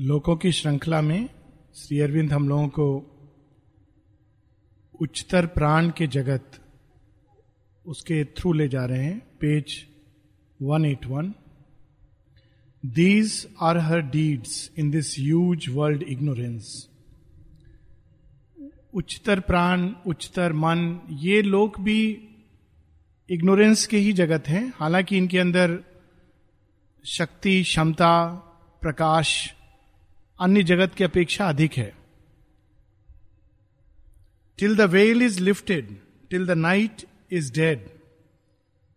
लोकों की श्रृंखला में श्री अरविंद हम लोगों को उच्चतर प्राण के जगत उसके थ्रू ले जा रहे हैं page 181 these are her deeds in this huge world ignorance उच्चतर प्राण उच्चतर मन ये लोग भी इग्नोरेंस के ही जगत हैं हालांकि इनके अंदर शक्ति क्षमता प्रकाश अन्य जगत की अपेक्षा अधिक है till the veil is lifted till the night is dead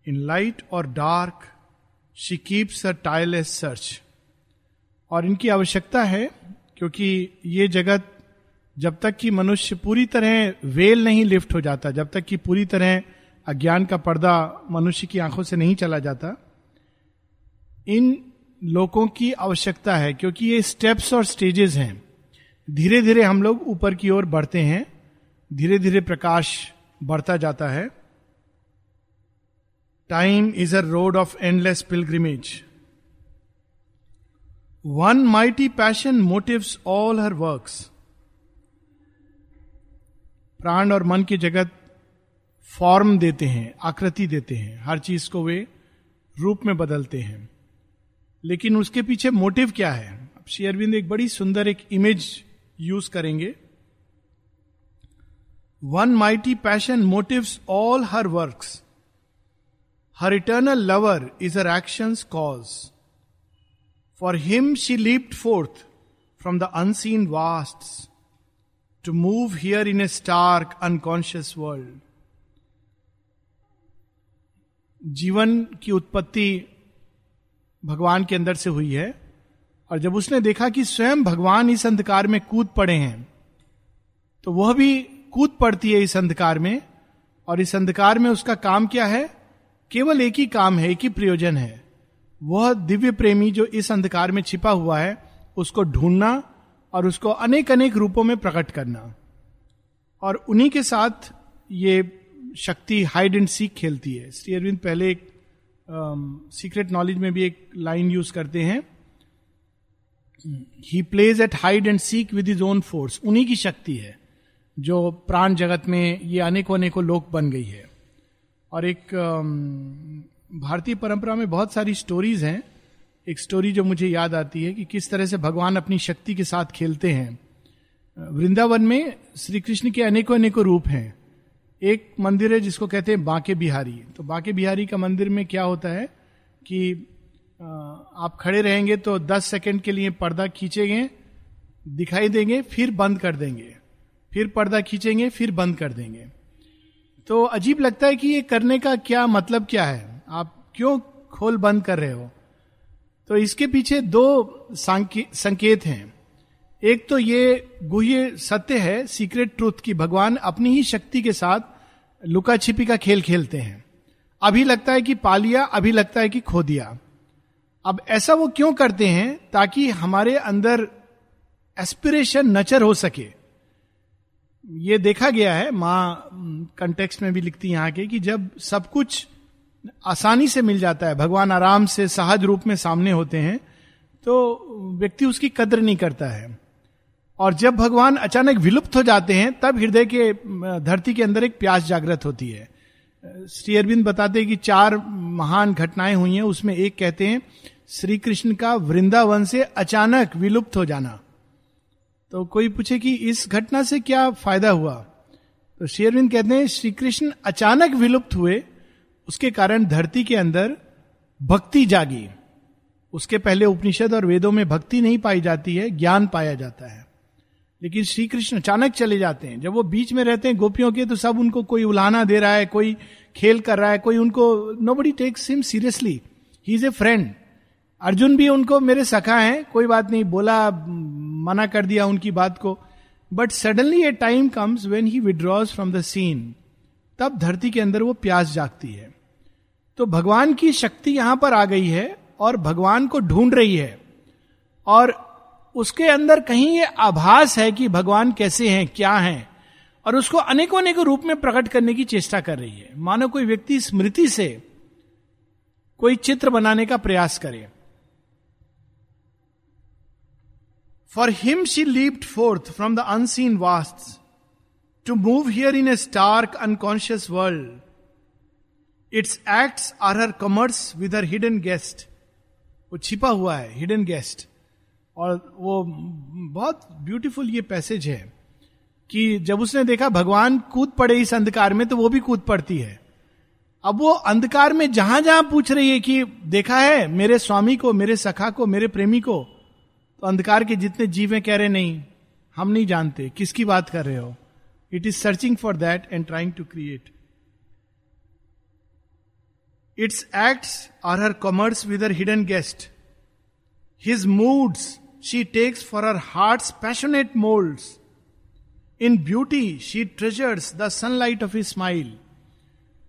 in light or dark she keeps a tireless search और इनकी आवश्यकता है क्योंकि ये जगत जब तक कि मनुष्य पूरी तरह वेल नहीं लिफ्ट हो जाता जब तक कि पूरी तरह अज्ञान का पर्दा मनुष्य की आंखों से नहीं चला जाता इन लोगों की आवश्यकता है क्योंकि ये स्टेप्स और स्टेजेस हैं धीरे धीरे हम लोग ऊपर की ओर बढ़ते हैं धीरे धीरे प्रकाश बढ़ता जाता है time is a road of endless pilgrimage one mighty passion motives all her works प्राण और मन की जगत फॉर्म देते हैं आकृति देते हैं हर चीज को वे रूप में बदलते हैं लेकिन उसके पीछे मोटिव क्या है अब श्री अरविंद एक बड़ी सुंदर एक इमेज यूज करेंगे one mighty passion motive all her work her eternal lover is her action cause for him she leaped forth from the unseen vast to move here in a stark unconscious world जीवन की उत्पत्ति भगवान के अंदर से हुई है और जब उसने देखा कि स्वयं भगवान इस अंधकार में कूद पड़े हैं तो वह भी कूद पड़ती है इस अंधकार में और इस अंधकार में उसका काम क्या है केवल एक ही काम है एक ही प्रयोजन है वह दिव्य प्रेमी जो इस अंधकार में छिपा हुआ है उसको ढूंढना और उसको अनेक अनेक रूपों में प्रकट करना और उन्हीं के साथ ये शक्ति हाइड एंड सीख खेलती है श्री अरविंद पहले एक सीक्रेट um, नॉलेज में भी एक लाइन यूज करते हैं he plays at hide and seek with his own force उन्हीं की शक्ति है जो प्राण जगत में ये अनेकों अनेकों लोक बन गई है और एक um, भारतीय परंपरा में बहुत सारी स्टोरीज हैं एक स्टोरी जो मुझे याद आती है कि किस तरह से भगवान अपनी शक्ति के साथ खेलते हैं वृंदावन में श्री कृष्ण के अनेकों अनेकों रूप हैं एक मंदिर है जिसको कहते हैं बांके बिहारी तो बांके बिहारी का मंदिर में क्या होता है कि आप खड़े रहेंगे तो 10 सेकंड के लिए पर्दा खींचेंगे दिखाई देंगे फिर बंद कर देंगे फिर पर्दा खींचेंगे फिर बंद कर देंगे तो अजीब लगता है कि ये करने का क्या मतलब क्या है आप क्यों खोल बंद कर रहे हो तो इसके पीछे दो संकेत हैं एक तो ये गुह्य सत्य है सीक्रेट ट्रूथ की भगवान अपनी ही शक्ति के साथ लुका छिपी का खेल खेलते हैं अभी लगता है कि पा लिया अभी लगता है कि खो दिया अब ऐसा वो क्यों करते हैं ताकि हमारे अंदर एस्पिरेशन नचर हो सके ये देखा गया है माँ कंटेक्स में भी लिखती यहाँ के कि जब सब कुछ आसानी से मिल जाता है भगवान आराम से सहज रूप में सामने होते हैं तो व्यक्ति उसकी कद्र नहीं करता है और जब भगवान अचानक विलुप्त हो जाते हैं तब हृदय के धरती के अंदर एक प्यास जागृत होती है श्री अरविंद बताते हैं कि चार महान घटनाएं हुई हैं उसमें एक कहते हैं श्री कृष्ण का वृंदावन से अचानक विलुप्त हो जाना तो कोई पूछे कि इस घटना से क्या फायदा हुआ तो श्री अरविंद कहते हैं श्री कृष्ण अचानक विलुप्त हुए उसके कारण धरती के अंदर भक्ति जागी उसके पहले उपनिषद और वेदों में भक्ति नहीं पाई जाती है ज्ञान पाया जाता है लेकिन श्री कृष्ण अचानक चले जाते हैं जब वो बीच में रहते हैं गोपियों के तो सब उनको कोई उलाना दे रहा है कोई खेल कर रहा है कोई उनको nobody takes him seriously he is a friend Arjun भी उनको मेरे सखा है कोई बात नहीं बोला मना कर दिया उनकी बात को but suddenly a time comes when he withdraws from the scene तब धरती के अंदर वो प्यास जागती है तो भगवान की शक्ति यहां पर आ गई है और भगवान को ढूंढ रही है और उसके अंदर कहीं ये आभास है कि भगवान कैसे हैं क्या हैं और उसको अनेकों अनेकों रूप में प्रकट करने की चेष्टा कर रही है मानो कोई व्यक्ति स्मृति से कोई चित्र बनाने का प्रयास करे for him she leaped forth from the unseen vast to move here in a stark unconscious world its acts are her commerce with her hidden guest वो छिपा हुआ है हिडन गेस्ट और वो बहुत ब्यूटीफुल ये पैसेज है कि जब उसने देखा भगवान कूद पड़े इस अंधकार में तो वो भी कूद पड़ती है अब वो अंधकार में जहां जहां पूछ रही है कि देखा है मेरे स्वामी को मेरे सखा को मेरे प्रेमी को तो अंधकार के जितने जीव है कह रहे नहीं हम नहीं जानते किसकी बात कर रहे हो it is searching for that and trying to create its acts are her commerce with her hidden guest his moods she takes for her heart's passionate molds. In beauty she treasures the sunlight of his smile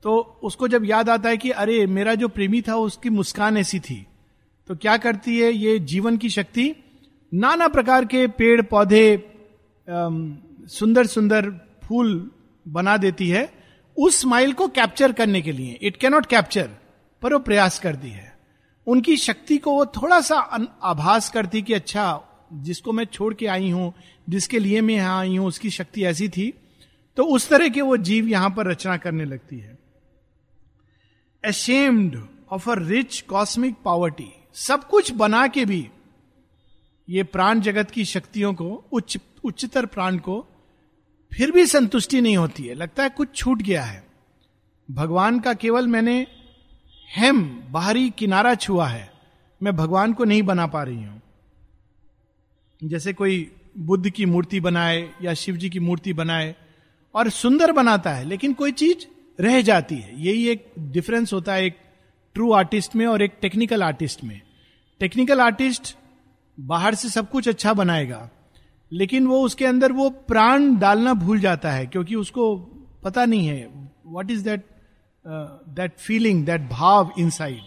तो उसको जब याद आता है कि अरे मेरा जो प्रेमी था उसकी मुस्कान ऐसी थी तो क्या करती है ये जीवन की शक्ति नाना प्रकार के पेड़ पौधे सुंदर सुंदर फूल बना देती है उस स्माइल को कैप्चर करने के लिए इट कैनॉट कैप्चर पर वो प्रयास करती है उनकी शक्ति को वो थोड़ा सा आभास करती कि अच्छा जिसको मैं छोड़ के आई हूं जिसके लिए मैं यहां आई हूं उसकी शक्ति ऐसी थी तो उस तरह के वो जीव यहां पर रचना करने लगती है ashamed of a rich cosmic poverty सब कुछ बना के भी ये प्राण जगत की शक्तियों को उच्च उच्चतर प्राण को फिर भी संतुष्टि नहीं होती है लगता है कुछ छूट गया है भगवान का केवल मैंने हेम बाहरी किनारा छुआ है मैं भगवान को नहीं बना पा रही हूं जैसे कोई बुद्ध की मूर्ति बनाए या शिव जी की मूर्ति बनाए और सुंदर बनाता है लेकिन कोई चीज रह जाती है यही एक डिफरेंस होता है एक ट्रू आर्टिस्ट में और एक टेक्निकल आर्टिस्ट में टेक्निकल आर्टिस्ट बाहर से सब कुछ अच्छा बनाएगा लेकिन वो उसके अंदर वो प्राण डालना भूल जाता है क्योंकि उसको पता नहीं है what is that that feeling, that bhav inside.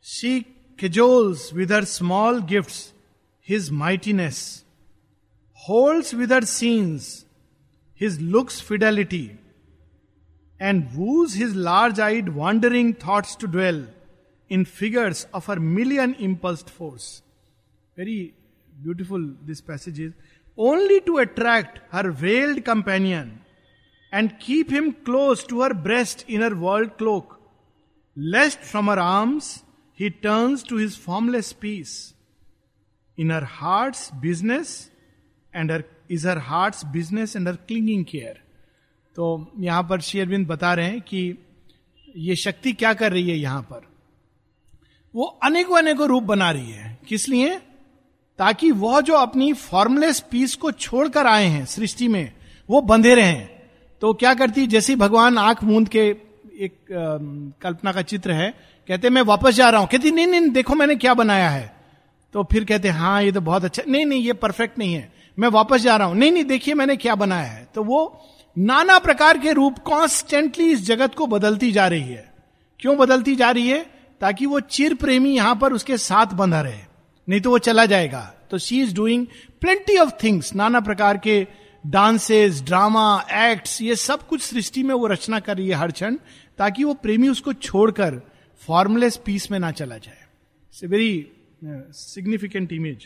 She cajoles with her small gifts his mightiness, holds with her scenes his looks' fidelity, and woos his large-eyed wandering thoughts to dwell in figures of her million impulsed force. Very beautiful this passage is. Only to attract her veiled companion and keep him close to her breast in her world cloak lest from her arms he turns to his formless peace in her heart's business and her is her heart's business and her clinging care तो यहां पर श्री अरविंद बता रहे हैं कि ये शक्ति क्या कर रही है यहां पर वो अनेकों अनेकों रूप बना रही है किस लिए ताकि वह जो अपनी फॉर्मलेस पीस को छोड़कर आए हैं सृष्टि में वो बंधे रहे हैं तो क्या करती जैसे भगवान आंख मूंद के एक आ, कल्पना का चित्र है कहते मैं वापस जा रहा हूं कहती नहीं नहीं देखो मैंने क्या बनाया है तो फिर कहते हाँ ये तो बहुत अच्छा नहीं नहीं ये परफेक्ट नहीं है मैं वापस जा रहा हूं नहीं नहीं देखिए मैंने क्या बनाया है तो वो नाना प्रकार के रूप कॉन्स्टेंटली इस जगत को बदलती जा रही है क्यों बदलती जा रही है ताकि वो चिर प्रेमी यहां पर उसके साथ बंधा रहे नहीं तो वो चला जाएगा तो she is doing plenty of things नाना प्रकार के डांसेस ड्रामा एक्ट्स ये सब कुछ सृष्टि में वो रचना कर रही है हर क्षण ताकि वो प्रेमी उसको छोड़कर फॉर्मलेस पीस में ना चला जाए इट्स वेरी सिग्निफिकेंट इमेज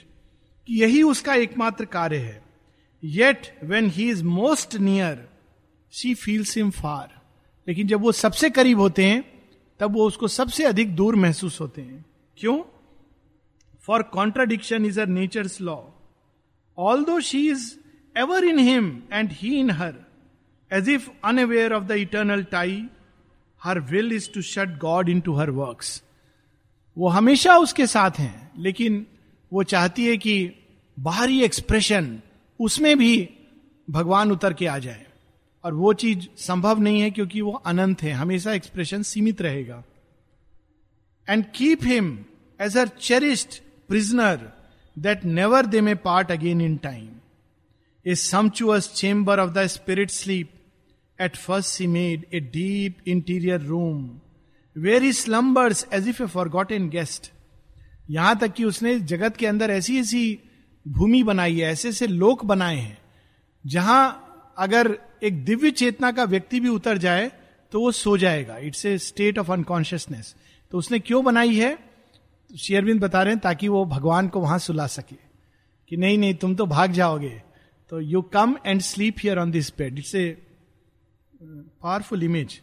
कि यही उसका एकमात्र कार्य है yet when he is most near she feels him far लेकिन जब वो सबसे करीब होते हैं तब वो उसको सबसे अधिक दूर महसूस होते हैं क्यों for contradiction is our nature law although she is ever in him and he in her as if unaware of the eternal tie her will is to shut God into her work वो हमेशा उसके साथ हैं लेकिन वो चाहती है कि बाहरी एक्सप्रेशन उसमें भी भगवान उतर के आ जाए और वो चीज संभव नहीं है क्योंकि वो अनंत है हमेशा एक्सप्रेशन सीमित रहेगा and keep him as a cherished prisoner that never they may part again in time sumptuous chamber of the spirit sleep at first she made a deep interior room where he slumbers as if a forgotten guest यहां तक कि उसने जगत के अंदर ऐसी ऐसी भूमि बनाई है ऐसे ऐसे लोक बनाए हैं जहां अगर एक दिव्य चेतना का व्यक्ति भी उतर जाए तो वो सो जाएगा it's a state of unconsciousness तो उसने क्यों बनाई है शेयरबिंद बता रहे हैं ताकि वो भगवान को वहां सुला सके कि नहीं नहीं तुम तो भाग जाओगे तो you come and sleep here on this bed it's a powerful image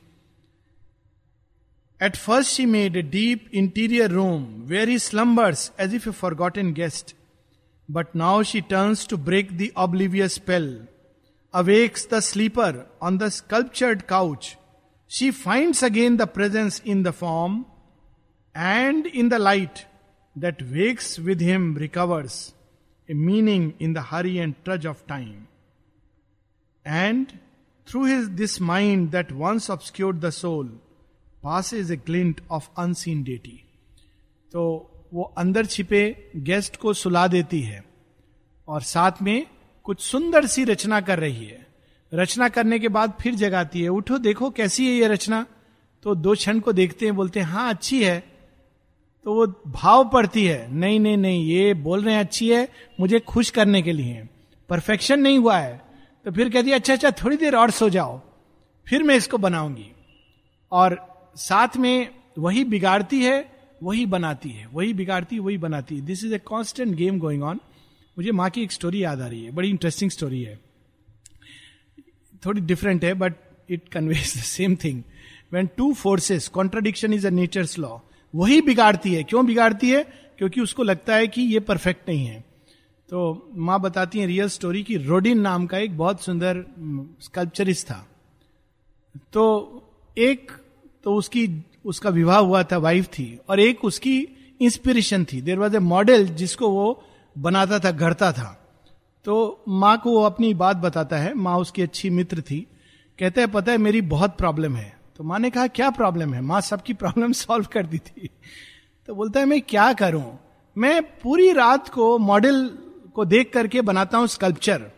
at first she made a deep interior room where he slumbers as if a forgotten guest but now she turns to break the oblivious spell awakes the sleeper on the sculptured couch, she finds again the presence in the form and in the light that wakes with him recovers a meaning in the hurry and trudge of time. And through his this mind that once obscured the soul passes a glint of unseen deity. तो वो अंदर छिपे guest को सुला देती है और साथ में कुछ सुंदर सी रचना कर रही है रचना करने के बाद फिर जगाती है उठो देखो कैसी है ये रचना तो दो क्षण को देखते हैं बोलते हैं हाँ अच्छी है तो वो भाव पड़ती है नहीं नहीं नहीं ये बोल रहे हैं अच्छी है मुझे खुश करने के लिए परफेक्शन नहीं हुआ है तो फिर कहती है अच्छा अच्छा थोड़ी देर और सो जाओ फिर मैं इसको बनाऊंगी और साथ में वही बिगाड़ती है वही बनाती है वही बिगाड़ती वही बनाती है this is a constant game going on मुझे माँ की एक स्टोरी याद आ रही है बड़ी इंटरेस्टिंग स्टोरी है थोड़ी डिफरेंट है but it conveys the same thing when two forces contradiction is a nature's law वही बिगाड़ती है क्यों बिगाड़ती है क्योंकि उसको लगता है कि ये परफेक्ट नहीं है तो माँ बताती हैं रियल स्टोरी कि रोडिन नाम का एक बहुत सुंदर स्कल्पचरिस्ट था तो एक तो उसकी उसका विवाह हुआ था वाइफ थी और एक उसकी इंस्पिरेशन थी देर वॉज ए मॉडल जिसको वो बनाता था घड़ता था तो माँ को वो अपनी बात बताता है माँ उसकी अच्छी मित्र थी कहते हैं पता है मेरी बहुत प्रॉब्लम है तो माँ ने कहा क्या प्रॉब्लम है माँ सबकी प्रॉब्लम सॉल्व कर दी थी तो बोलता है मैं क्या करूं मैं पूरी रात को मॉडल को देख करके बनाता हूं स्कल्पचर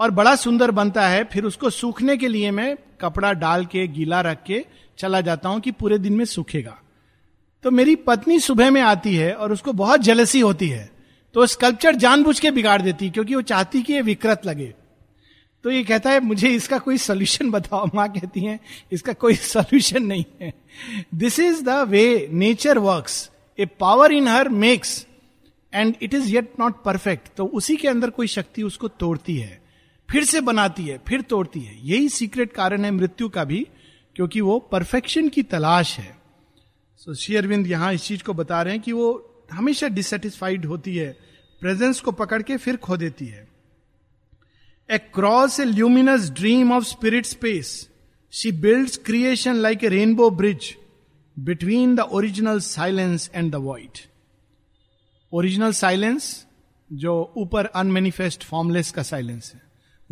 और बड़ा सुंदर बनता है फिर उसको सूखने के लिए मैं कपड़ा डाल के गीला रख के चला जाता हूं कि पूरे दिन में सूखेगा तो मेरी पत्नी सुबह में आती है और उसको बहुत जलसी होती है तो स्कल्पचर जानबूझ के बिगाड़ देती क्योंकि वो चाहती कि ये विकृत लगे तो ये कहता है मुझे इसका कोई सोल्यूशन बताओ माँ कहती है इसका कोई सोल्यूशन नहीं है this is the way nature work a power in her makes and it is yet not perfect तो उसी के अंदर कोई शक्ति उसको तोड़ती है फिर से बनाती है फिर तोड़ती है यही सीक्रेट कारण है मृत्यु का भी क्योंकि वो परफेक्शन की तलाश है सो so, श्री अरविंद यहां इस चीज को बता रहे हैं कि वो हमेशा डिससेटिस्फाइड होती है प्रेजेंस को पकड़ के फिर खो देती है Across a luminous dream of spirit space she builds creation like a rainbow bridge between the original silence and the void. Original silence जो ऊपर अनमेनिफेस्ट फॉर्मलेस का साइलेंस है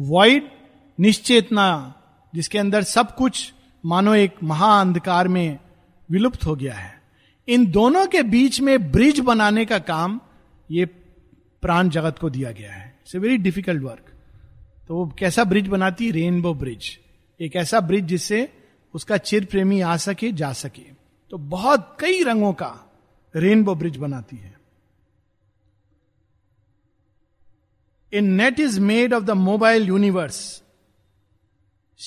वॉइड निश्चेतना जिसके अंदर सब कुछ मानो एक महाअंधकार में विलुप्त हो गया है इन दोनों के बीच में ब्रिज बनाने का काम ये प्राण जगत को दिया गया है it's a very difficult work तो वो कैसा ब्रिज बनाती रेनबो ब्रिज एक ऐसा ब्रिज जिससे उसका चिर प्रेमी आ सके जा सके तो बहुत कई रंगों का रेनबो ब्रिज बनाती है a net is made of the mobile universe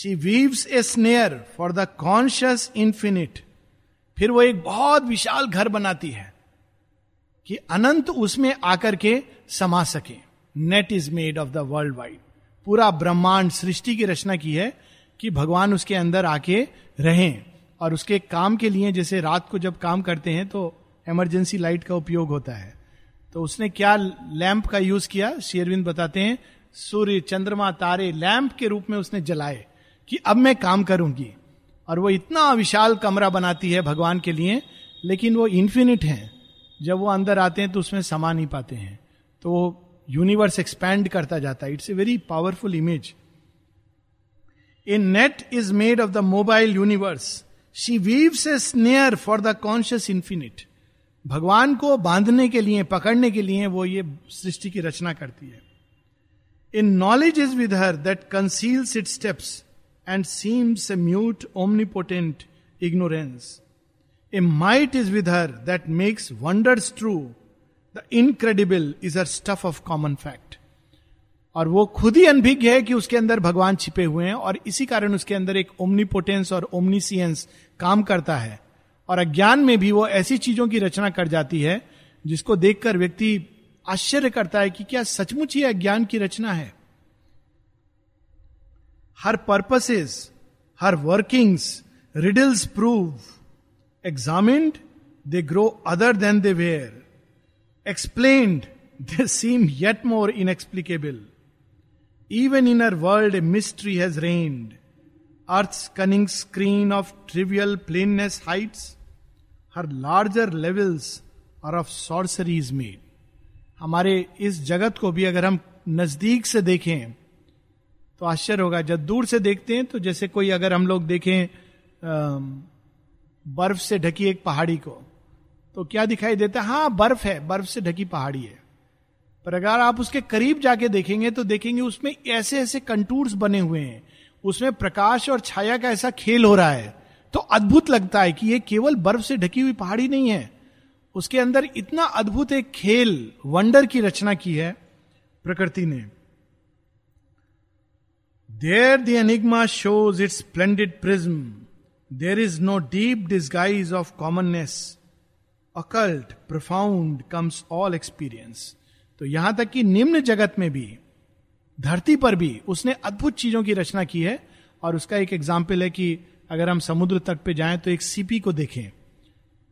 she weaves a snare for the conscious infinite फिर वो एक बहुत विशाल घर बनाती है कि अनंत उसमें आकर के समा सके net is made of the world wide पूरा ब्रह्मांड सृष्टि की रचना की है कि भगवान उसके अंदर आके रहें और उसके काम के लिए जैसे रात को जब काम करते हैं तो इमरजेंसी लाइट का उपयोग होता है तो उसने क्या लैंप का यूज किया शेरविंद बताते हैं सूर्य चंद्रमा तारे लैंप के रूप में उसने जलाए कि अब मैं काम करूंगी और वो इतना विशाल कमरा बनाती है भगवान के लिए लेकिन वो इन्फिनिट है जब वो अंदर आते हैं तो उसमें समा नहीं पाते हैं तो यूनिवर्स एक्सपैंड करता जाता है it's a very powerful image a net is made of the mobile universe she weaves a snare for the conscious infinite भगवान को बांधने के लिए पकड़ने के लिए वो ये सृष्टि की रचना करती है in knowledge is with her that conceals it steps and seems a mute omnipotent ignorance a might is with her that makes wonders true the incredible is her stuff of common fact और वो खुद ही अनभिज्ञ है कि उसके अंदर भगवान छिपे हुए हैं और इसी कारण उसके अंदर एक ओमनीपोटेंस और ओमनीसियंस काम करता है और अज्ञान में भी वो ऐसी चीजों की रचना कर जाती है जिसको देखकर व्यक्ति आश्चर्य करता है कि क्या सचमुच ही अज्ञान की रचना है her purposes her workings riddles prove examined they grow other than they were explained, they seem yet more inexplicable. Even in our world, a mystery has reigned. Earth's cunning screen of trivial plainness hides, her larger levels are of sorcery is made. हमारे इस जगत को भी अगर हम नजदीक से देखें तो आश्चर्य होगा जब दूर से देखते हैं तो जैसे कोई अगर हम लोग देखें बर्फ से ढकी एक पहाड़ी को तो क्या दिखाई देता है हाँ बर्फ है बर्फ से ढकी पहाड़ी है पर अगर आप उसके करीब जाके देखेंगे तो देखेंगे उसमें ऐसे ऐसे कंटूर्स बने हुए हैं उसमें प्रकाश और छाया का ऐसा खेल हो रहा है तो अद्भुत लगता है कि यह केवल बर्फ से ढकी हुई पहाड़ी नहीं है उसके अंदर इतना अद्भुत एक खेल वंडर की रचना की है प्रकृति ने there the enigma shows its splendid prism there is no deep disguise of commonness occult profound comes all experience तो यहां तक कि निम्न जगत में भी धरती पर भी उसने अद्भुत चीजों की रचना की है और उसका एक एग्जाम्पल है कि अगर हम समुद्र तट पे जाएं तो एक सीपी को देखें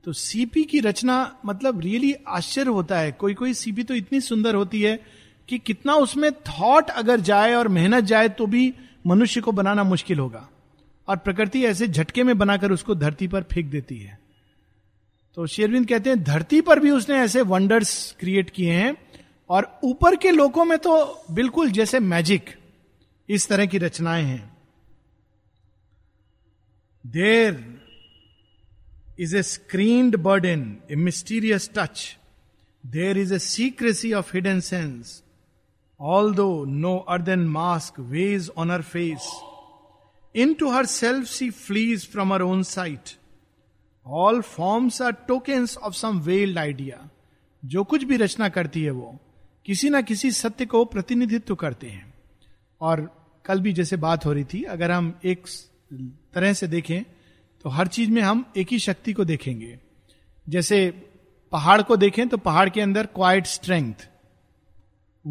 तो सीपी की रचना मतलब रियली आश्चर्य होता है कोई कोई सीपी तो इतनी सुंदर होती है कि कितना उसमें थॉट अगर जाए और मेहनत जाए तो भी मनुष्य को बनाना मुश्किल होगा और प्रकृति ऐसे झटके में बनाकर उसको धरती पर फेंक देती है तो शेरविंद कहते हैं धरती पर भी उसने ऐसे वंडर्स क्रिएट किए हैं और ऊपर के लोगों में तो बिल्कुल जैसे मैजिक इस तरह की रचनाएं हैं there is a bird burden a mysterious touch there is a secrecy of hidden sense although no earthen mask was on her face into herself she flees from her own sight all forms are tokens of some veiled idea जो कुछ भी रचना करती है वो किसी ना किसी सत्य को प्रतिनिधित्व करते हैं और कल भी जैसे बात हो रही थी अगर हम एक तरह से देखें तो हर चीज में हम एक ही शक्ति को देखेंगे जैसे पहाड़ को देखें तो पहाड़ के अंदर क्वाइट स्ट्रेंथ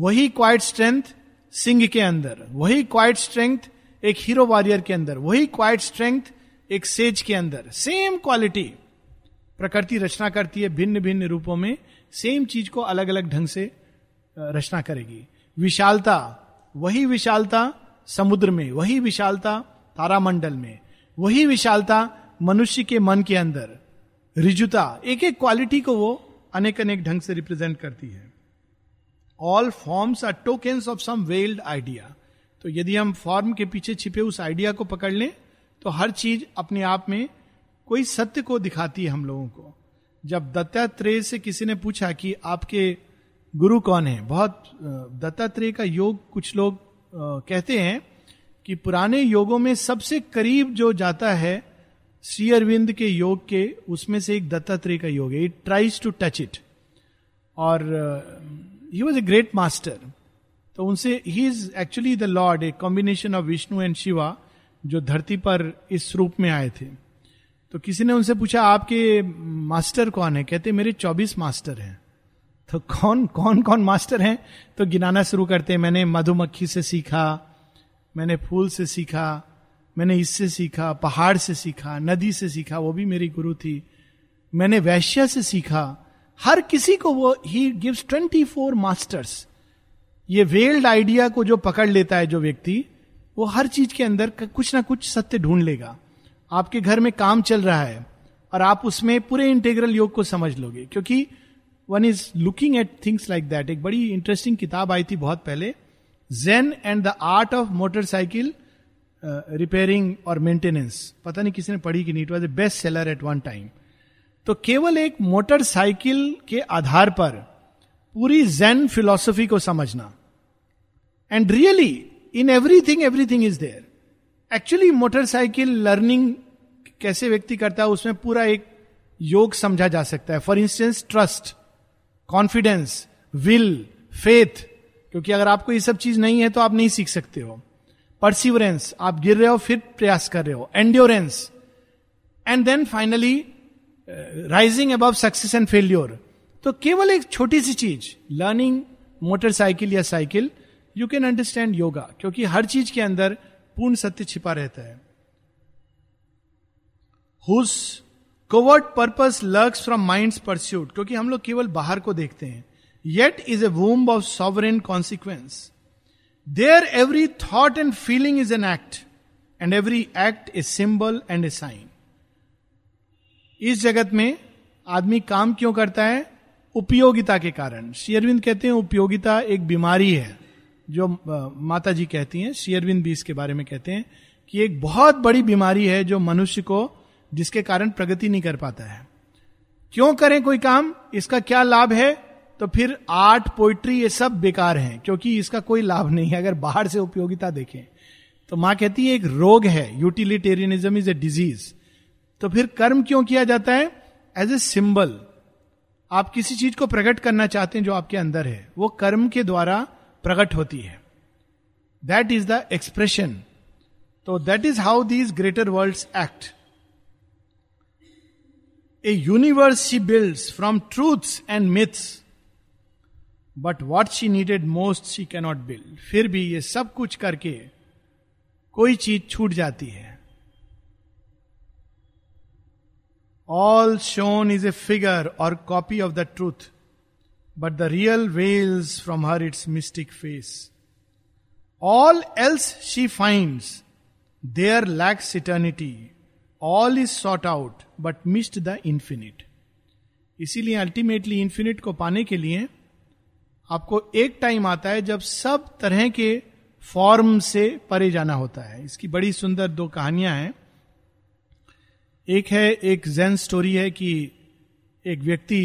वही क्वाइट स्ट्रेंथ सिंह के अंदर वही क्वाइट स्ट्रेंथ एक हीरो वॉरियर के अंदर वही क्वाइट स्ट्रेंथ एक सेज के अंदर सेम क्वालिटी प्रकृति रचना करती है भिन्न भिन्न रूपों में सेम चीज को अलग अलग ढंग से रचना करेगी विशालता वही विशालता समुद्र में वही विशालता तारामंडल में वही विशालता मनुष्य के मन के अंदर रिजुता एक एक क्वालिटी को वो अनेक अनेक ढंग से रिप्रेजेंट करती है all forms are token of some veiled idea तो यदि हम फॉर्म के पीछे छिपे उस आइडिया को पकड़ लें तो हर चीज अपने आप में कोई सत्य को दिखाती है हम लोगों को जब दत्तात्रेय से किसी ने पूछा कि आपके गुरु कौन है बहुत दत्तात्रेय का योग कुछ लोग कहते हैं कि पुराने योगों में सबसे करीब जो जाता है श्री अरविंद के योग के उसमें से एक दत्तात्रेय का योग है it tries to touch it और he was a great master तो उनसे he is actually the Lord a combination of Vishnu and Shiva जो धरती पर इस रूप में आए थे तो किसी ने उनसे पूछा आपके मास्टर कौन है कहते मेरे चौबीस मास्टर हैं तो कौन कौन कौन मास्टर हैं तो गिनाना शुरू करते हैं मैंने मधुमक्खी से सीखा मैंने फूल से सीखा मैंने इससे सीखा पहाड़ से सीखा नदी से सीखा वो भी मेरी गुरु थी मैंने वैश्य से सीखा हर किसी को वो he gives twenty four masters ये वेल्ड आइडिया को जो पकड़ लेता है जो व्यक्ति वो हर चीज के अंदर कुछ ना कुछ सत्य ढूंढ लेगा आपके घर में काम चल रहा है और आप उसमें पूरे इंटेग्रल योग को समझ लोगे क्योंकि one is looking at things like that एक बड़ी इंटरेस्टिंग किताब आई थी बहुत पहले Zen and the art of motorcycle repairing और मेंटेनेंस पता नहीं किसी ने पढ़ी कि नहीं it was a best seller at one time तो केवल एक मोटरसाइकिल के आधार पर पूरी जेन फिलोसफी को समझना and really really, in everything everything is there actually motorcycle learning कैसे व्यक्ति करता है उसमें पूरा एक योग समझा जा सकता है for instance trust confidence will faith क्योंकि अगर आपको ये सब चीज नहीं है तो आप नहीं सीख सकते हो परसिवरेंस आप गिर रहे हो फिर प्रयास कर रहे हो endurance and then finally rising above success and failure तो केवल एक छोटी सी चीज लर्निंग मोटरसाइकिल या cycle you can understand yoga क्योंकि हर चीज के अंदर पूर्ण सत्य छिपा रहता है whose covert purpose lurks from mind pursuit क्योंकि हम लोग केवल बाहर को देखते हैं yet is a womb of sovereign consequence there every thought and feeling is an act and every act is symbol and a sign इस जगत में आदमी काम क्यों करता है उपयोगिता के कारण श्री अरविंद कहते हैं उपयोगिता एक बीमारी है जो माता जी कहती हैं शेयरविंद भी इसके बारे में कहते हैं कि एक बहुत बड़ी बीमारी है जो मनुष्य को जिसके कारण प्रगति नहीं कर पाता है क्यों करें कोई काम इसका क्या लाभ है तो फिर आर्ट पोइट्री ये सब बेकार हैं क्योंकि इसका कोई लाभ नहीं है अगर बाहर से उपयोगिता देखें तो मां कहती है एक रोग है यूटिलिटेरियनिज्म इज ए डिजीज तो फिर कर्म क्यों किया जाता है एज ए सिंबल आप किसी चीज को प्रकट करना चाहते हैं जो आपके अंदर है वो कर्म के द्वारा प्रकट होती है दैट इज द एक्सप्रेशन तो that is how these greater world act a universe she build from truths and myths but what she needed most she cannot build फिर भी ये सब कुछ करके कोई चीज छूट जाती है all shown is a figure or copy of the truth but the real veils from her its mystic face. All else she finds, there lacks eternity. All is sought out, but missed the infinite. इसीलिए ultimately infinite को पाने के लिए आपको एक time आता है जब सब तरह के फॉर्म से परे जाना होता है इसकी बड़ी सुंदर दो कहानियां हैं एक है एक जैन स्टोरी है कि एक व्यक्ति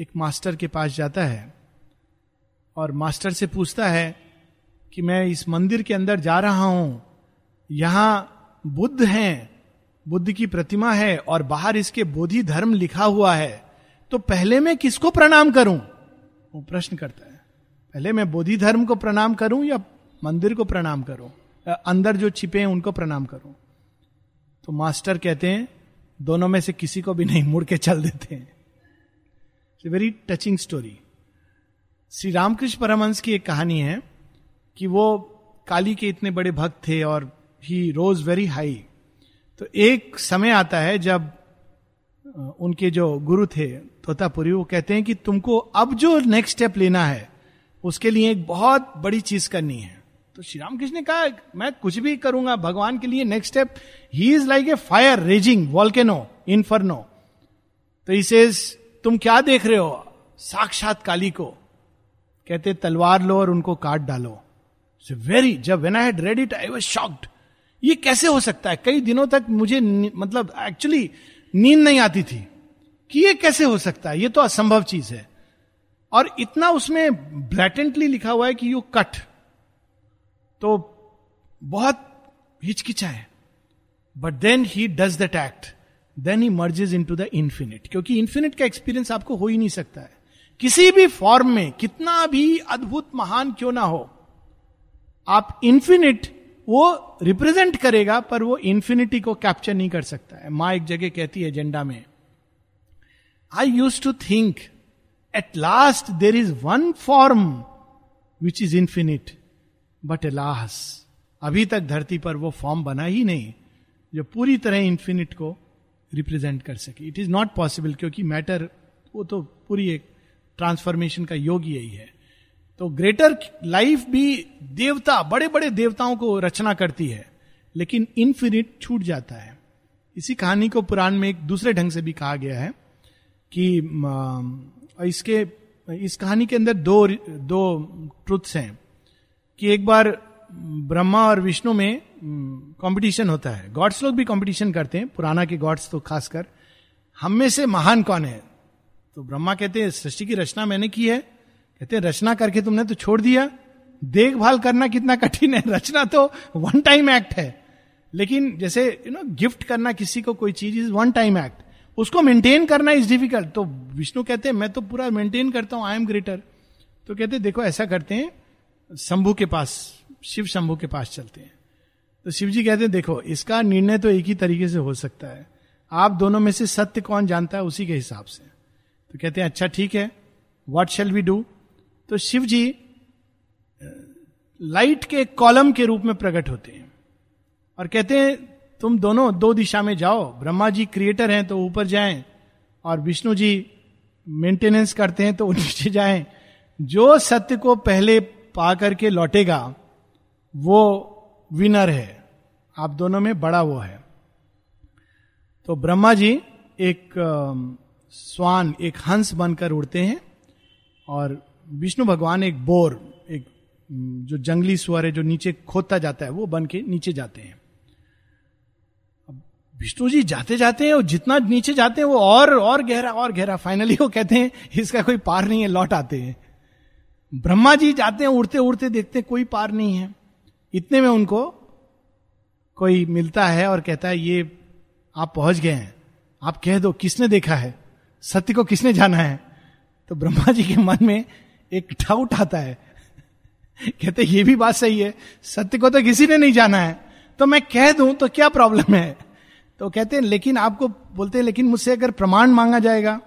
एक मास्टर के पास जाता है और मास्टर से पूछता है कि मैं इस मंदिर के अंदर जा रहा हूं यहां बुद्ध हैं बुद्ध की प्रतिमा है और बाहर इसके बोधि धर्म लिखा हुआ है तो पहले मैं किसको प्रणाम करूं वो प्रश्न करता है पहले मैं बोधि धर्म को प्रणाम करूं या मंदिर को प्रणाम करूं अंदर जो छिपे हैं उनको प्रणाम करूं तो मास्टर कहते हैं दोनों में से किसी को भी नहीं मुड़ के चल देते हैं very touching story Shri Ramakrishna Paramahansa की एक कहानी है कि वो काली के इतने बड़े भक्त थे और ही रोज वेरी हाई तो एक समय आता है जब उनके जो गुरु थे तोतापुरी वो कहते हैं कि तुमको अब जो नेक्स्ट स्टेप लेना है उसके लिए एक बहुत बड़ी चीज करनी है तो श्री रामकृष्ण ने कहा मैं कुछ भी करूंगा भगवान के लिए next step he is like a fire raging volcano inferno तो इस तुम क्या देख रहे हो साक्षात काली को कहते तलवार लो और उनको काट डालो सो वेरी जब when I had read it I was shocked ये कैसे हो सकता है कई दिनों तक मुझे मतलब एक्चुअली नींद नहीं आती थी कि ये कैसे हो सकता है ये तो असंभव चीज है और इतना उसमें ब्लैटेंटली लिखा हुआ है कि यू कट तो बहुत हिचकिचा है but then he does that act then he merges into the infinite क्योंकि इन्फिनिट का एक्सपीरियंस आपको हो ही नहीं सकता है किसी भी फॉर्म में कितना भी अद्भुत महान क्यों ना हो आप इन्फिनिट वो रिप्रेजेंट करेगा पर वो इन्फिनिटी को कैप्चर नहीं कर सकता है माँ एक जगह कहती है एजेंडा में I used to think at last there is one form which is infinite but alas अभी तक धरती पर वो फॉर्म बना ही नहीं जो पूरी तरह इन्फिनिट को रिप्रेजेंट कर सके इट इज नॉट पॉसिबल क्योंकि मैटर वो तो पूरी एक ट्रांसफॉर्मेशन का योग यही है तो ग्रेटर लाइफ भी देवता बड़े बड़े देवताओं को रचना करती है लेकिन इनफिनिट छूट जाता है इसी कहानी को पुराण में एक दूसरे ढंग से भी कहा गया है कि इसके इस कहानी के अंदर दो दो ट्रुथ्स हैं कि एक बार ब्रह्मा और विष्णु में कंपटीशन होता है गॉड्स लोग भी कंपटीशन करते हैं पुराना के गॉड्स तो खासकर हम में से महान कौन है तो ब्रह्मा कहते हैं सृष्टि की रचना मैंने की है कहते हैं रचना करके तुमने तो छोड़ दिया देखभाल करना कितना कठिन है रचना तो वन टाइम एक्ट है लेकिन जैसे यू नो गिफ्ट करना किसी को कोई चीज इज वन टाइम एक्ट उसको मेंटेन करना इज डिफिकल्ट तो विष्णु कहते हैं मैं तो पूरा मेंटेन करता हूं आई एम ग्रेटर तो कहते देखो ऐसा करते हैं शंभू के पास शिव शंभू के पास चलते हैं तो शिव जी कहते हैं देखो इसका निर्णय तो एक ही तरीके से हो सकता है आप दोनों में से सत्य कौन जानता है उसी के हिसाब से तो कहते हैं अच्छा ठीक है वॉट शेल वी डू तो शिव जी लाइट के कॉलम के रूप में प्रकट होते हैं और कहते हैं तुम दोनों दो दिशा में जाओ ब्रह्मा जी क्रिएटर हैं तो ऊपर जाएं और विष्णु जी मेंटेनेंस करते हैं तो नीचे जाएं जो सत्य को पहले पा करके लौटेगा वो विनर है आप दोनों में बड़ा वो है तो ब्रह्मा जी एक स्वान एक हंस बनकर उड़ते हैं और विष्णु भगवान एक बोर एक जो जंगली सुअर है जो नीचे खोदता जाता है वो बन के नीचे जाते हैं विष्णु जी जाते जाते हैं और जितना नीचे जाते हैं वो और और गहरा और गहरा फाइनली वो कहते हैं इसका कोई पार नहीं है लौट आते हैं ब्रह्मा जी जाते हैं उड़ते उड़ते देखते हैं कोई पार नहीं है इतने में उनको कोई मिलता है और कहता है ये आप पहुंच गए हैं आप कह दो किसने देखा है सत्य को किसने जाना है तो ब्रह्मा जी के मन में एक डाउट आता है कहते ये भी बात सही है सत्य को तो किसी ने नहीं जाना है तो मैं कह दूं तो क्या प्रॉब्लम है तो कहते हैं लेकिन आपको बोलते हैं लेकिन मुझसे अगर प्रमाण मांगा जाएगा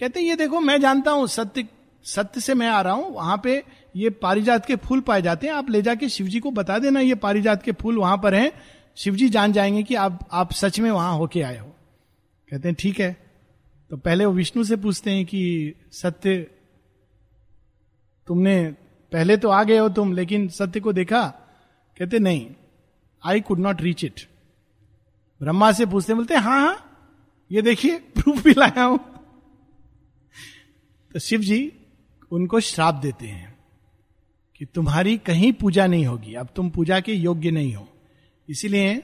कहते हैं ये देखो मैं जानता हूं सत्य सत्य से मैं आ रहा हूं वहां पे ये पारिजात के फूल पाए जाते हैं आप ले जाके शिव जी को बता देना ये पारिजात के फूल वहां पर हैं शिव जी जान जाएंगे कि आप आप सच में वहां होके आए हो कहते हैं ठीक है तो पहले वो विष्णु से पूछते हैं कि सत्य तुमने पहले तो आ गए हो तुम लेकिन सत्य को देखा कहते नहीं I could not reach it Brahma से पूछते बोलते हाँ हाँ ये देखिए प्रूफ भी लाया हूं तो शिव जी उनको श्राप देते हैं कि तुम्हारी कहीं पूजा नहीं होगी अब तुम पूजा के योग्य नहीं हो इसीलिए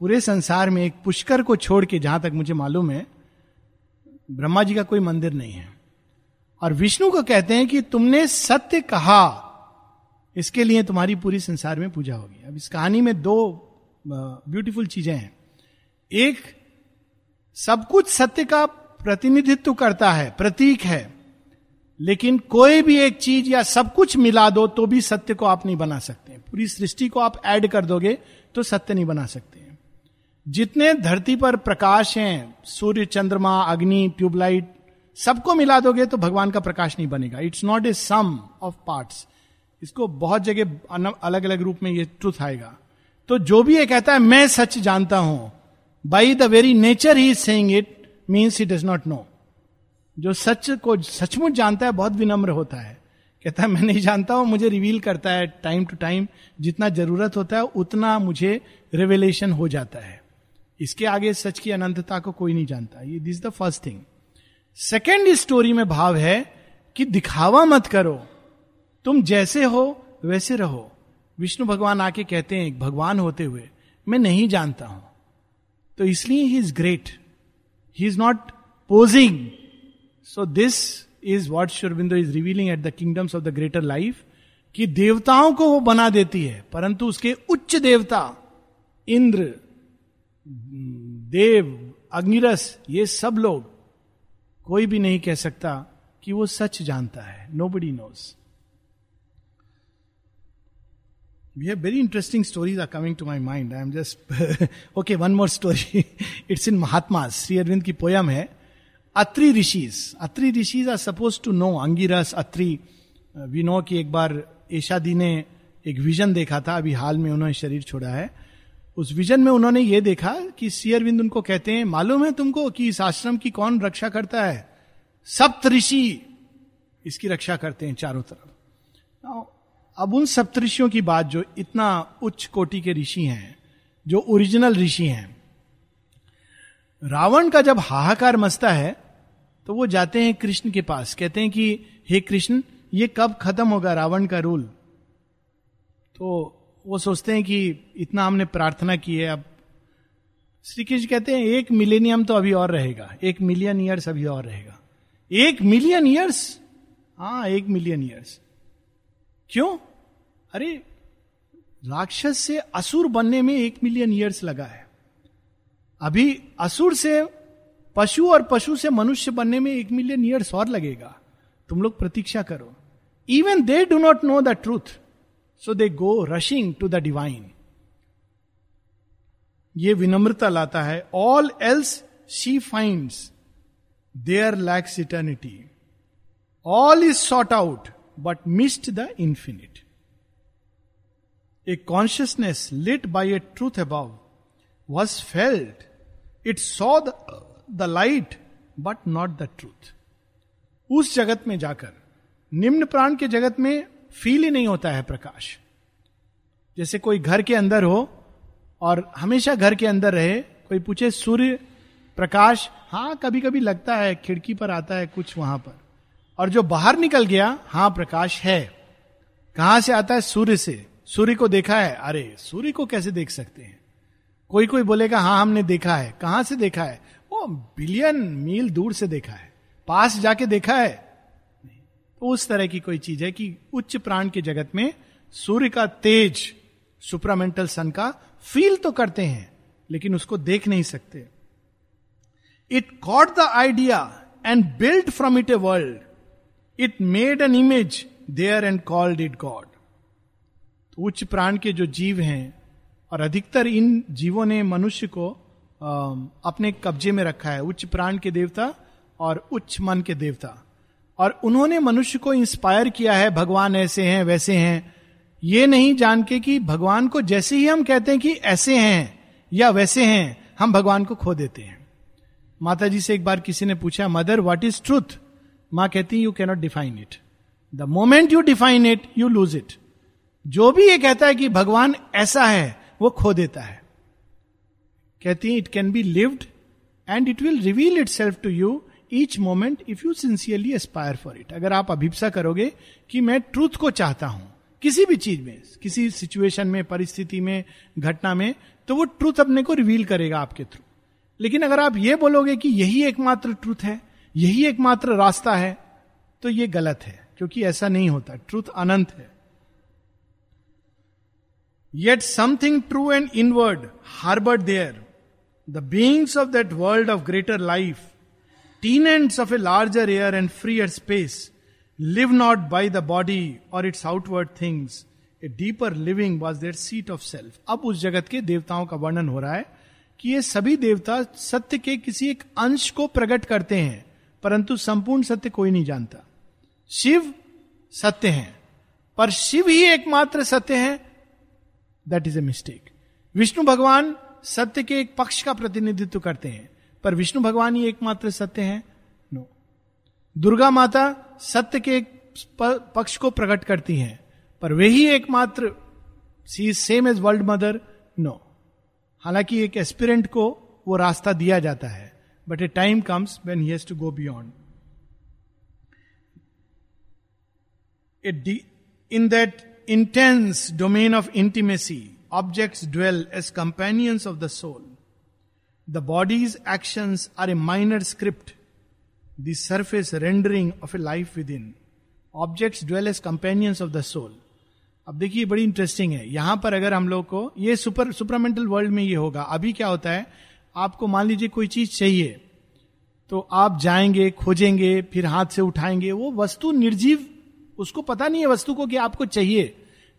पूरे संसार में एक पुष्कर को छोड़ के जहां तक मुझे मालूम है ब्रह्मा जी का कोई मंदिर नहीं है और विष्णु को कहते हैं कि तुमने सत्य कहा इसके लिए तुम्हारी पूरी संसार में पूजा होगी अब इस कहानी में दो ब्यूटीफुल चीजें हैं एक सब कुछ सत्य का प्रतिनिधित्व करता है प्रतीक है लेकिन कोई भी एक चीज या सब कुछ मिला दो तो भी सत्य को आप नहीं बना सकते पूरी सृष्टि को आप ऐड कर दोगे तो सत्य नहीं बना सकते जितने धरती पर प्रकाश हैं सूर्य चंद्रमा अग्नि ट्यूबलाइट सबको मिला दोगे तो भगवान का प्रकाश नहीं बनेगा it's not a sum of parts इसको बहुत जगह अलग अलग रूप में ये ट्रुथ आएगा तो जो भी ये कहता है मैं सच जानता हूं by the very nature he saying it means it does not know जो सच को सचमुच जानता है बहुत विनम्र होता है कहता है मैं नहीं जानता हूं मुझे रिवील करता है टाइम टू टाइम जितना जरूरत होता है उतना मुझे रिवेलेशन हो जाता है इसके आगे सच की अनंतता को कोई नहीं जानता ये this the first thing second story में भाव है कि दिखावा मत करो तुम जैसे हो वैसे रहो विष्णु भगवान आके कहते हैं भगवान होते हुए मैं नहीं जानता हूं तो इसलिए he is great he is not posing so this is what Aurobindo is revealing at the kingdoms of the greater life कि देवताओं को वो बना देती है परंतु उसके उच्च देवता इंद्र देव अग्निरस ये सब लोग कोई भी नहीं कह सकता कि वो सच जानता है nobody knows we very interesting stories are coming to my mind I am just okay one more story it's in Mahatma Shri Arvind की पोयम है Atri rishis Atri rishis are suppose to know Angiras Atri we know कि एक बार ऐशादी ने एक vision देखा था अभी हाल में उन्होंने शरीर छोड़ा है उस विजन में उन्होंने ये देखा कि सियरविंद उनको कहते हैं मालूम है तुमको कि इस आश्रम की कौन रक्षा करता है सप्त ऋषि इसकी रक्षा करते हैं चारों तरफ अब उन सप्तऋषियों की बात जो इतना उच्च कोटि के ऋषि हैं जो ओरिजिनल ऋषि हैं रावण का जब हाहाकार मचता है तो वो जाते हैं कृष्ण के पास कहते हैं कि हे कृष्ण ये कब खत्म होगा रावण का रूल तो वो सोचते हैं कि इतना हमने प्रार्थना की है अब श्री कृष्ण कहते हैं एक मिलेनियम तो अभी और रहेगा एक मिलियन ईयर्स अभी और रहेगा एक मिलियन ईयर्स हाँ एक मिलियन ईयर्स क्यों अरे राक्षस से असुर बनने में एक मिलियन ईयर्स लगा है अभी असुर से पशु और पशु से मनुष्य बनने में एक मिलियन ईयर्स और लगेगा तुम लोग प्रतीक्षा करो even they do not know the truth so they go rushing to the divine ये विनम्रता लाता है all else she find there lacks eternity all is sought out but missed the infinite a consciousness lit by a truth above was felt it saw the light but not the truth उस जगत में जाकर निम्न प्राण के जगत में feel ही नहीं होता है प्रकाश जैसे कोई घर के अंदर हो और हमेशा घर के अंदर रहे कोई पूछे सूर्य प्रकाश हाँ कभी कभी लगता है खिड़की पर आता है कुछ वहां पर और जो बाहर निकल गया हाँ प्रकाश है कहां से आता है सूर्य से सूर्य को देखा है अरे सूर्य को कैसे देख सकते हैं कोई कोई बोलेगा हाँ हमने देखा है कहां से देखा है वो बिलियन मील दूर से देखा है पास जाके देखा है तो उस तरह की कोई चीज है कि उच्च प्राण के जगत में सूर्य का तेज सुप्रामेंटल सन का फील तो करते हैं लेकिन उसको देख नहीं सकते it caught the idea and build from it a world it made an image there and called it God उच्च प्राण के जो जीव हैं और अधिकतर इन जीवों ने मनुष्य को अपने कब्जे में रखा है उच्च प्राण के देवता और उच्च मन के देवता और उन्होंने मनुष्य को इंस्पायर किया है भगवान ऐसे हैं वैसे हैं ये नहीं जान के कि भगवान को जैसे ही हम कहते हैं कि ऐसे हैं या वैसे हैं हम भगवान को खो देते हैं माता जी से एक बार किसी ने पूछा मदर व्हाट इज ट्रूथ माँ कहती you cannot define it the moment you define it you lose it जो भी ये कहता है कि भगवान ऐसा है वो खो देता है कहती है it can be lived and it will reveal itself to you each moment if you sincerely aspire for it अगर आप अभिप्सा करोगे कि मैं ट्रूथ को चाहता हूं किसी भी चीज में किसी सिचुएशन में परिस्थिति में घटना में तो वो ट्रूथ अपने को रिवील करेगा आपके थ्रू लेकिन अगर आप ये बोलोगे कि यही एकमात्र ट्रूथ है यही एकमात्र रास्ता है तो ये गलत है क्योंकि ऐसा नहीं होता ट्रूथ अनंत है yet something true and inward harbored there. The beings of that world of greater life, tenants of a larger air and freer space, live not by the body or its outward things. A deeper living was there seat of self अब उस जगत के देवताओं का वर्णन हो रहा है कि ये सभी देवता सत्य के किसी एक अंश को प्रकट करते हैं परंतु संपूर्ण सत्य कोई नहीं जानता शिव सत्य हैं पर शिव ही एकमात्र सत्य हैं that is a mistake Vishnu भगवान सत्य के एक पक्ष का प्रतिनिधित्व करते हैं पर विष्णु भगवान ही एकमात्र सत्य है नो no. दुर्गा माता सत्य के एक पक्ष को प्रकट करती हैं पर वे ही एकमात्र see same as world mother no हालांकि एक एस्पिरेंट को वो रास्ता दिया जाता है but a time comes when he has to go beyond in that intense domain of intimacy, objects dwell as companions of the soul. The body's actions are a minor script, the surface rendering of a life within. Objects dwell as companions of the soul. अब देखिए बड़ी interesting है यहां पर अगर हम लोग को ये सुपर सुपरामेंटल वर्ल्ड में ये होगा अभी क्या होता है आपको मान लीजिए कोई चीज चाहिए तो आप जाएंगे खोजेंगे फिर हाथ से उठाएंगे वो वस्तु निर्जीव उसको पता नहीं है वस्तु को कि आपको चाहिए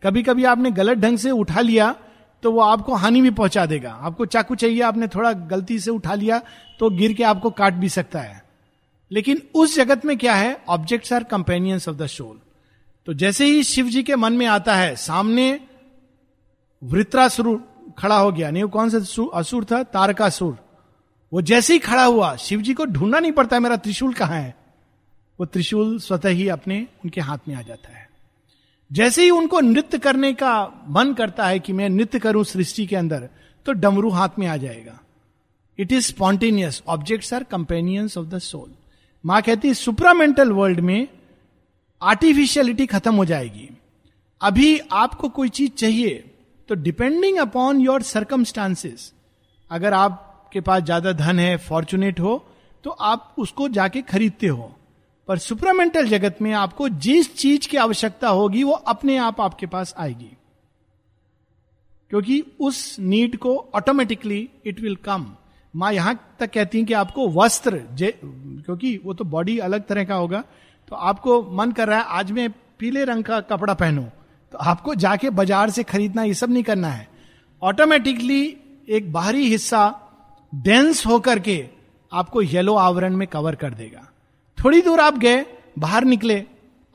कभी कभी आपने गलत ढंग से उठा लिया तो वो आपको हानि भी पहुंचा देगा आपको चाकू चाहिए आपने थोड़ा गलती से उठा लिया तो गिर के आपको काट भी सकता है लेकिन उस जगत में क्या है objects are companions of the soul तो जैसे ही शिव जी के मन में आता है सामने वृत्रासुर खड़ा हो गया नहीं वो कौन सा असुर था तारकासुर वो जैसे ही खड़ा हुआ शिव जी को ढूंढना नहीं पड़ता मेरा त्रिशूल कहाँ है वो त्रिशूल स्वतः ही अपने उनके हाथ में आ जाता है जैसे ही उनको नृत्य करने का मन करता है कि मैं नृत्य करूं सृष्टि के अंदर तो डमरू हाथ में आ जाएगा it is spontaneous objects are companions of the soul मां कहती है सुपरामेंटल वर्ल्ड में आर्टिफिशियलिटी खत्म हो जाएगी अभी आपको कोई चीज चाहिए तो डिपेंडिंग अपॉन योर सर्कमस्टांसेस अगर आपके पास ज्यादा धन है फॉर्चुनेट हो तो आप उसको जाके खरीदते हो पर सुपरामेंटल जगत में आपको जिस चीज की आवश्यकता होगी वो अपने आप आपके पास आएगी क्योंकि उस नीड को ऑटोमेटिकली इट विल कम माँ यहां तक कहती हैं कि आपको वस्त्र क्योंकि वो तो बॉडी अलग तरह का होगा तो आपको मन कर रहा है आज मैं पीले रंग का कपड़ा पहनू तो आपको जाके बाजार से खरीदना ये सब नहीं करना है ऑटोमेटिकली एक बाहरी हिस्सा डेंस होकर के आपको येलो आवरण में कवर कर देगा थोड़ी दूर आप गए बाहर निकले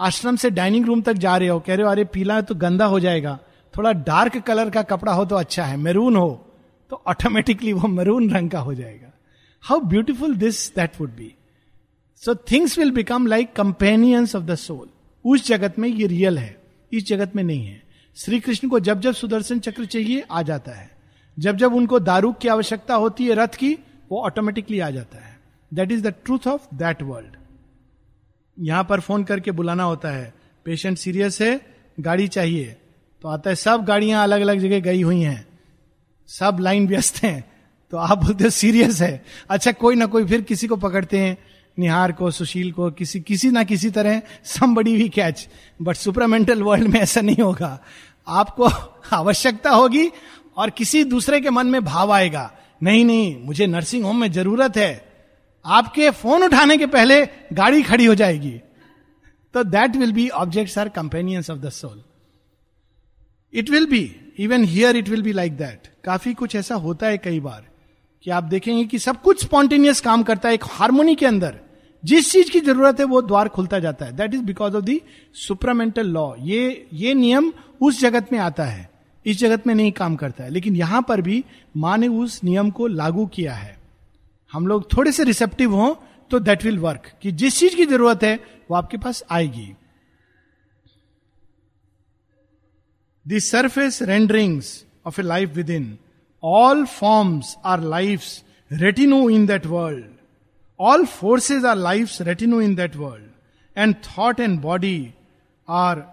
आश्रम से डाइनिंग रूम तक जा रहे हो कह रहे हो अरे पीला है तो गंदा हो जाएगा थोड़ा डार्क कलर का कपड़ा हो तो अच्छा है मेरून हो तो ऑटोमेटिकली वो मैरून रंग का हो जाएगा how beautiful this that would be so things will become like companions of the soul उस जगत में ये रियल है इस जगत में नहीं है श्री कृष्ण को जब जब सुदर्शन चक्र चाहिए आ जाता है जब जब उनको दारूक की आवश्यकता होती है रथ की वो ऑटोमेटिकली आ जाता है that is the truth of that world यहां पर फोन करके बुलाना होता है पेशेंट सीरियस है गाड़ी चाहिए तो आता है सब गाड़ियां अलग अलग जगह गई हुई हैं सब लाइन व्यस्त हैं तो आप बोलते हो सीरियस है अच्छा कोई ना कोई फिर किसी को पकड़ते हैं निहार को सुशील को किसी किसी ना किसी तरह सम बड़ी हुई कैच बट सुपरामेंटल वर्ल्ड में ऐसा नहीं होगा आपको आवश्यकता होगी और किसी दूसरे के मन में भाव आएगा नहीं नहीं मुझे नर्सिंग होम में जरूरत है आपके फोन उठाने के पहले गाड़ी खड़ी हो जाएगी तो that will be objects are companions of the soul it will be even here it will be like that काफी कुछ ऐसा होता है कई बार कि आप देखेंगे कि सब कुछ स्पॉन्टेनियस काम करता है एक हारमोनी के अंदर जिस चीज की जरूरत है वो द्वार खुलता जाता है that is because of the supramental law ये ये नियम उस जगत में आता है इस जगत में नहीं काम करता है लेकिन यहां पर भी मां ने उस नियम को लागू किया है हम लोग थोड़े से रिसेप्टिव हों तो दैट विल वर्क कि जिस चीज की जरूरत है वो आपके पास आएगी the surface renderings of a life within all forms are life retinue in that world all forces are life retinue in that world and thought and body are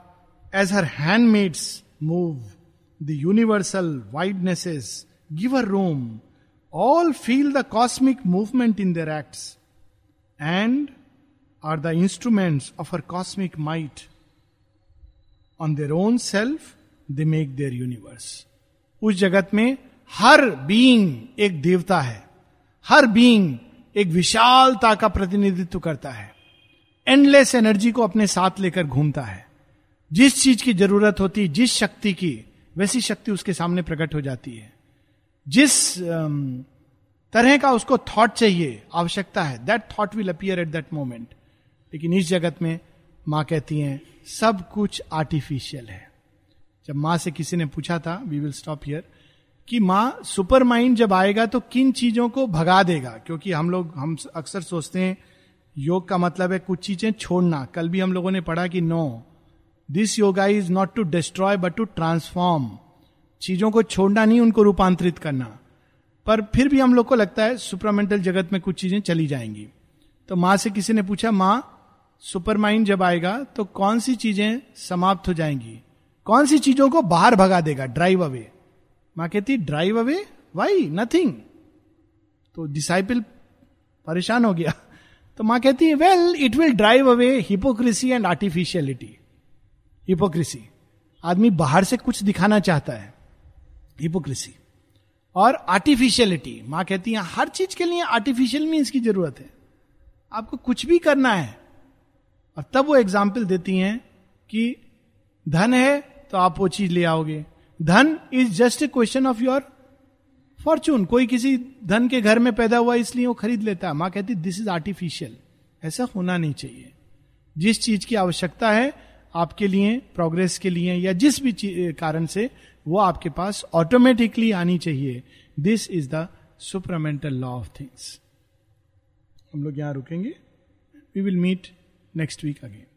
as her handmaids move the universal widenesses give a room all feel the cosmic movement in their acts and are the instruments of her cosmic might. On their own self, they make their universe. उस जगत में हर being एक देवता है हर being एक विशालता का प्रतिनिधित्व करता है एंडलेस एनर्जी को अपने साथ लेकर घूमता है जिस चीज की जरूरत होती जिस शक्ति की वैसी शक्ति उसके सामने प्रकट हो जाती है जिस um, तरह का उसको थॉट चाहिए आवश्यकता है that thought will appear at that moment लेकिन इस जगत में मां कहती हैं सब कुछ आर्टिफिशियल है जब माँ से किसी ने पूछा था वी विल स्टॉप हियर कि माँ सुपर माइंड जब आएगा तो किन चीजों को भगा देगा क्योंकि हम लोग हम अक्सर सोचते हैं योग का मतलब है कुछ चीजें छोड़ना कल भी हम लोगों ने पढ़ा कि no this yoga is not to destroy but to transform चीजों को छोड़ना नहीं उनको रूपांतरित करना पर फिर भी हम लोग को लगता है सुपरामेंटल जगत में कुछ चीजें चली जाएंगी तो माँ से किसी ने पूछा माँ सुपर माइंड जब आएगा तो कौन सी चीजें समाप्त हो जाएंगी कौन सी चीजों को बाहर भगा देगा ड्राइव अवे माँ कहती ड्राइव अवे वाई नथिंग तो डिसाइपल परेशान हो गया तो माँ कहती है well it will drive away hypocrisy and artificiality hypocrisy आदमी बाहर से कुछ दिखाना चाहता है हिपोक्रेसी और आर्टिफिशियलिटी माँ कहती है हर चीज के लिए आर्टिफिशियल मीन्स की जरूरत है आपको कुछ भी करना है और तब वो एग्जाम्पल देती हैं कि धन है तो आप वो चीज ले आओगे धन is just a question of your fortune कोई किसी धन के घर में पैदा हुआ इसलिए वो खरीद लेता है मां कहती दिस इज आर्टिफिशियल ऐसा होना नहीं चाहिए जिस चीज की आवश्यकता है आपके लिए प्रोग्रेस के लिए या जिस भी कारण से वो आपके पास ऑटोमेटिकली आनी चाहिए this is the supramental law of things हम लोग यहां रुकेंगे we will meet next week again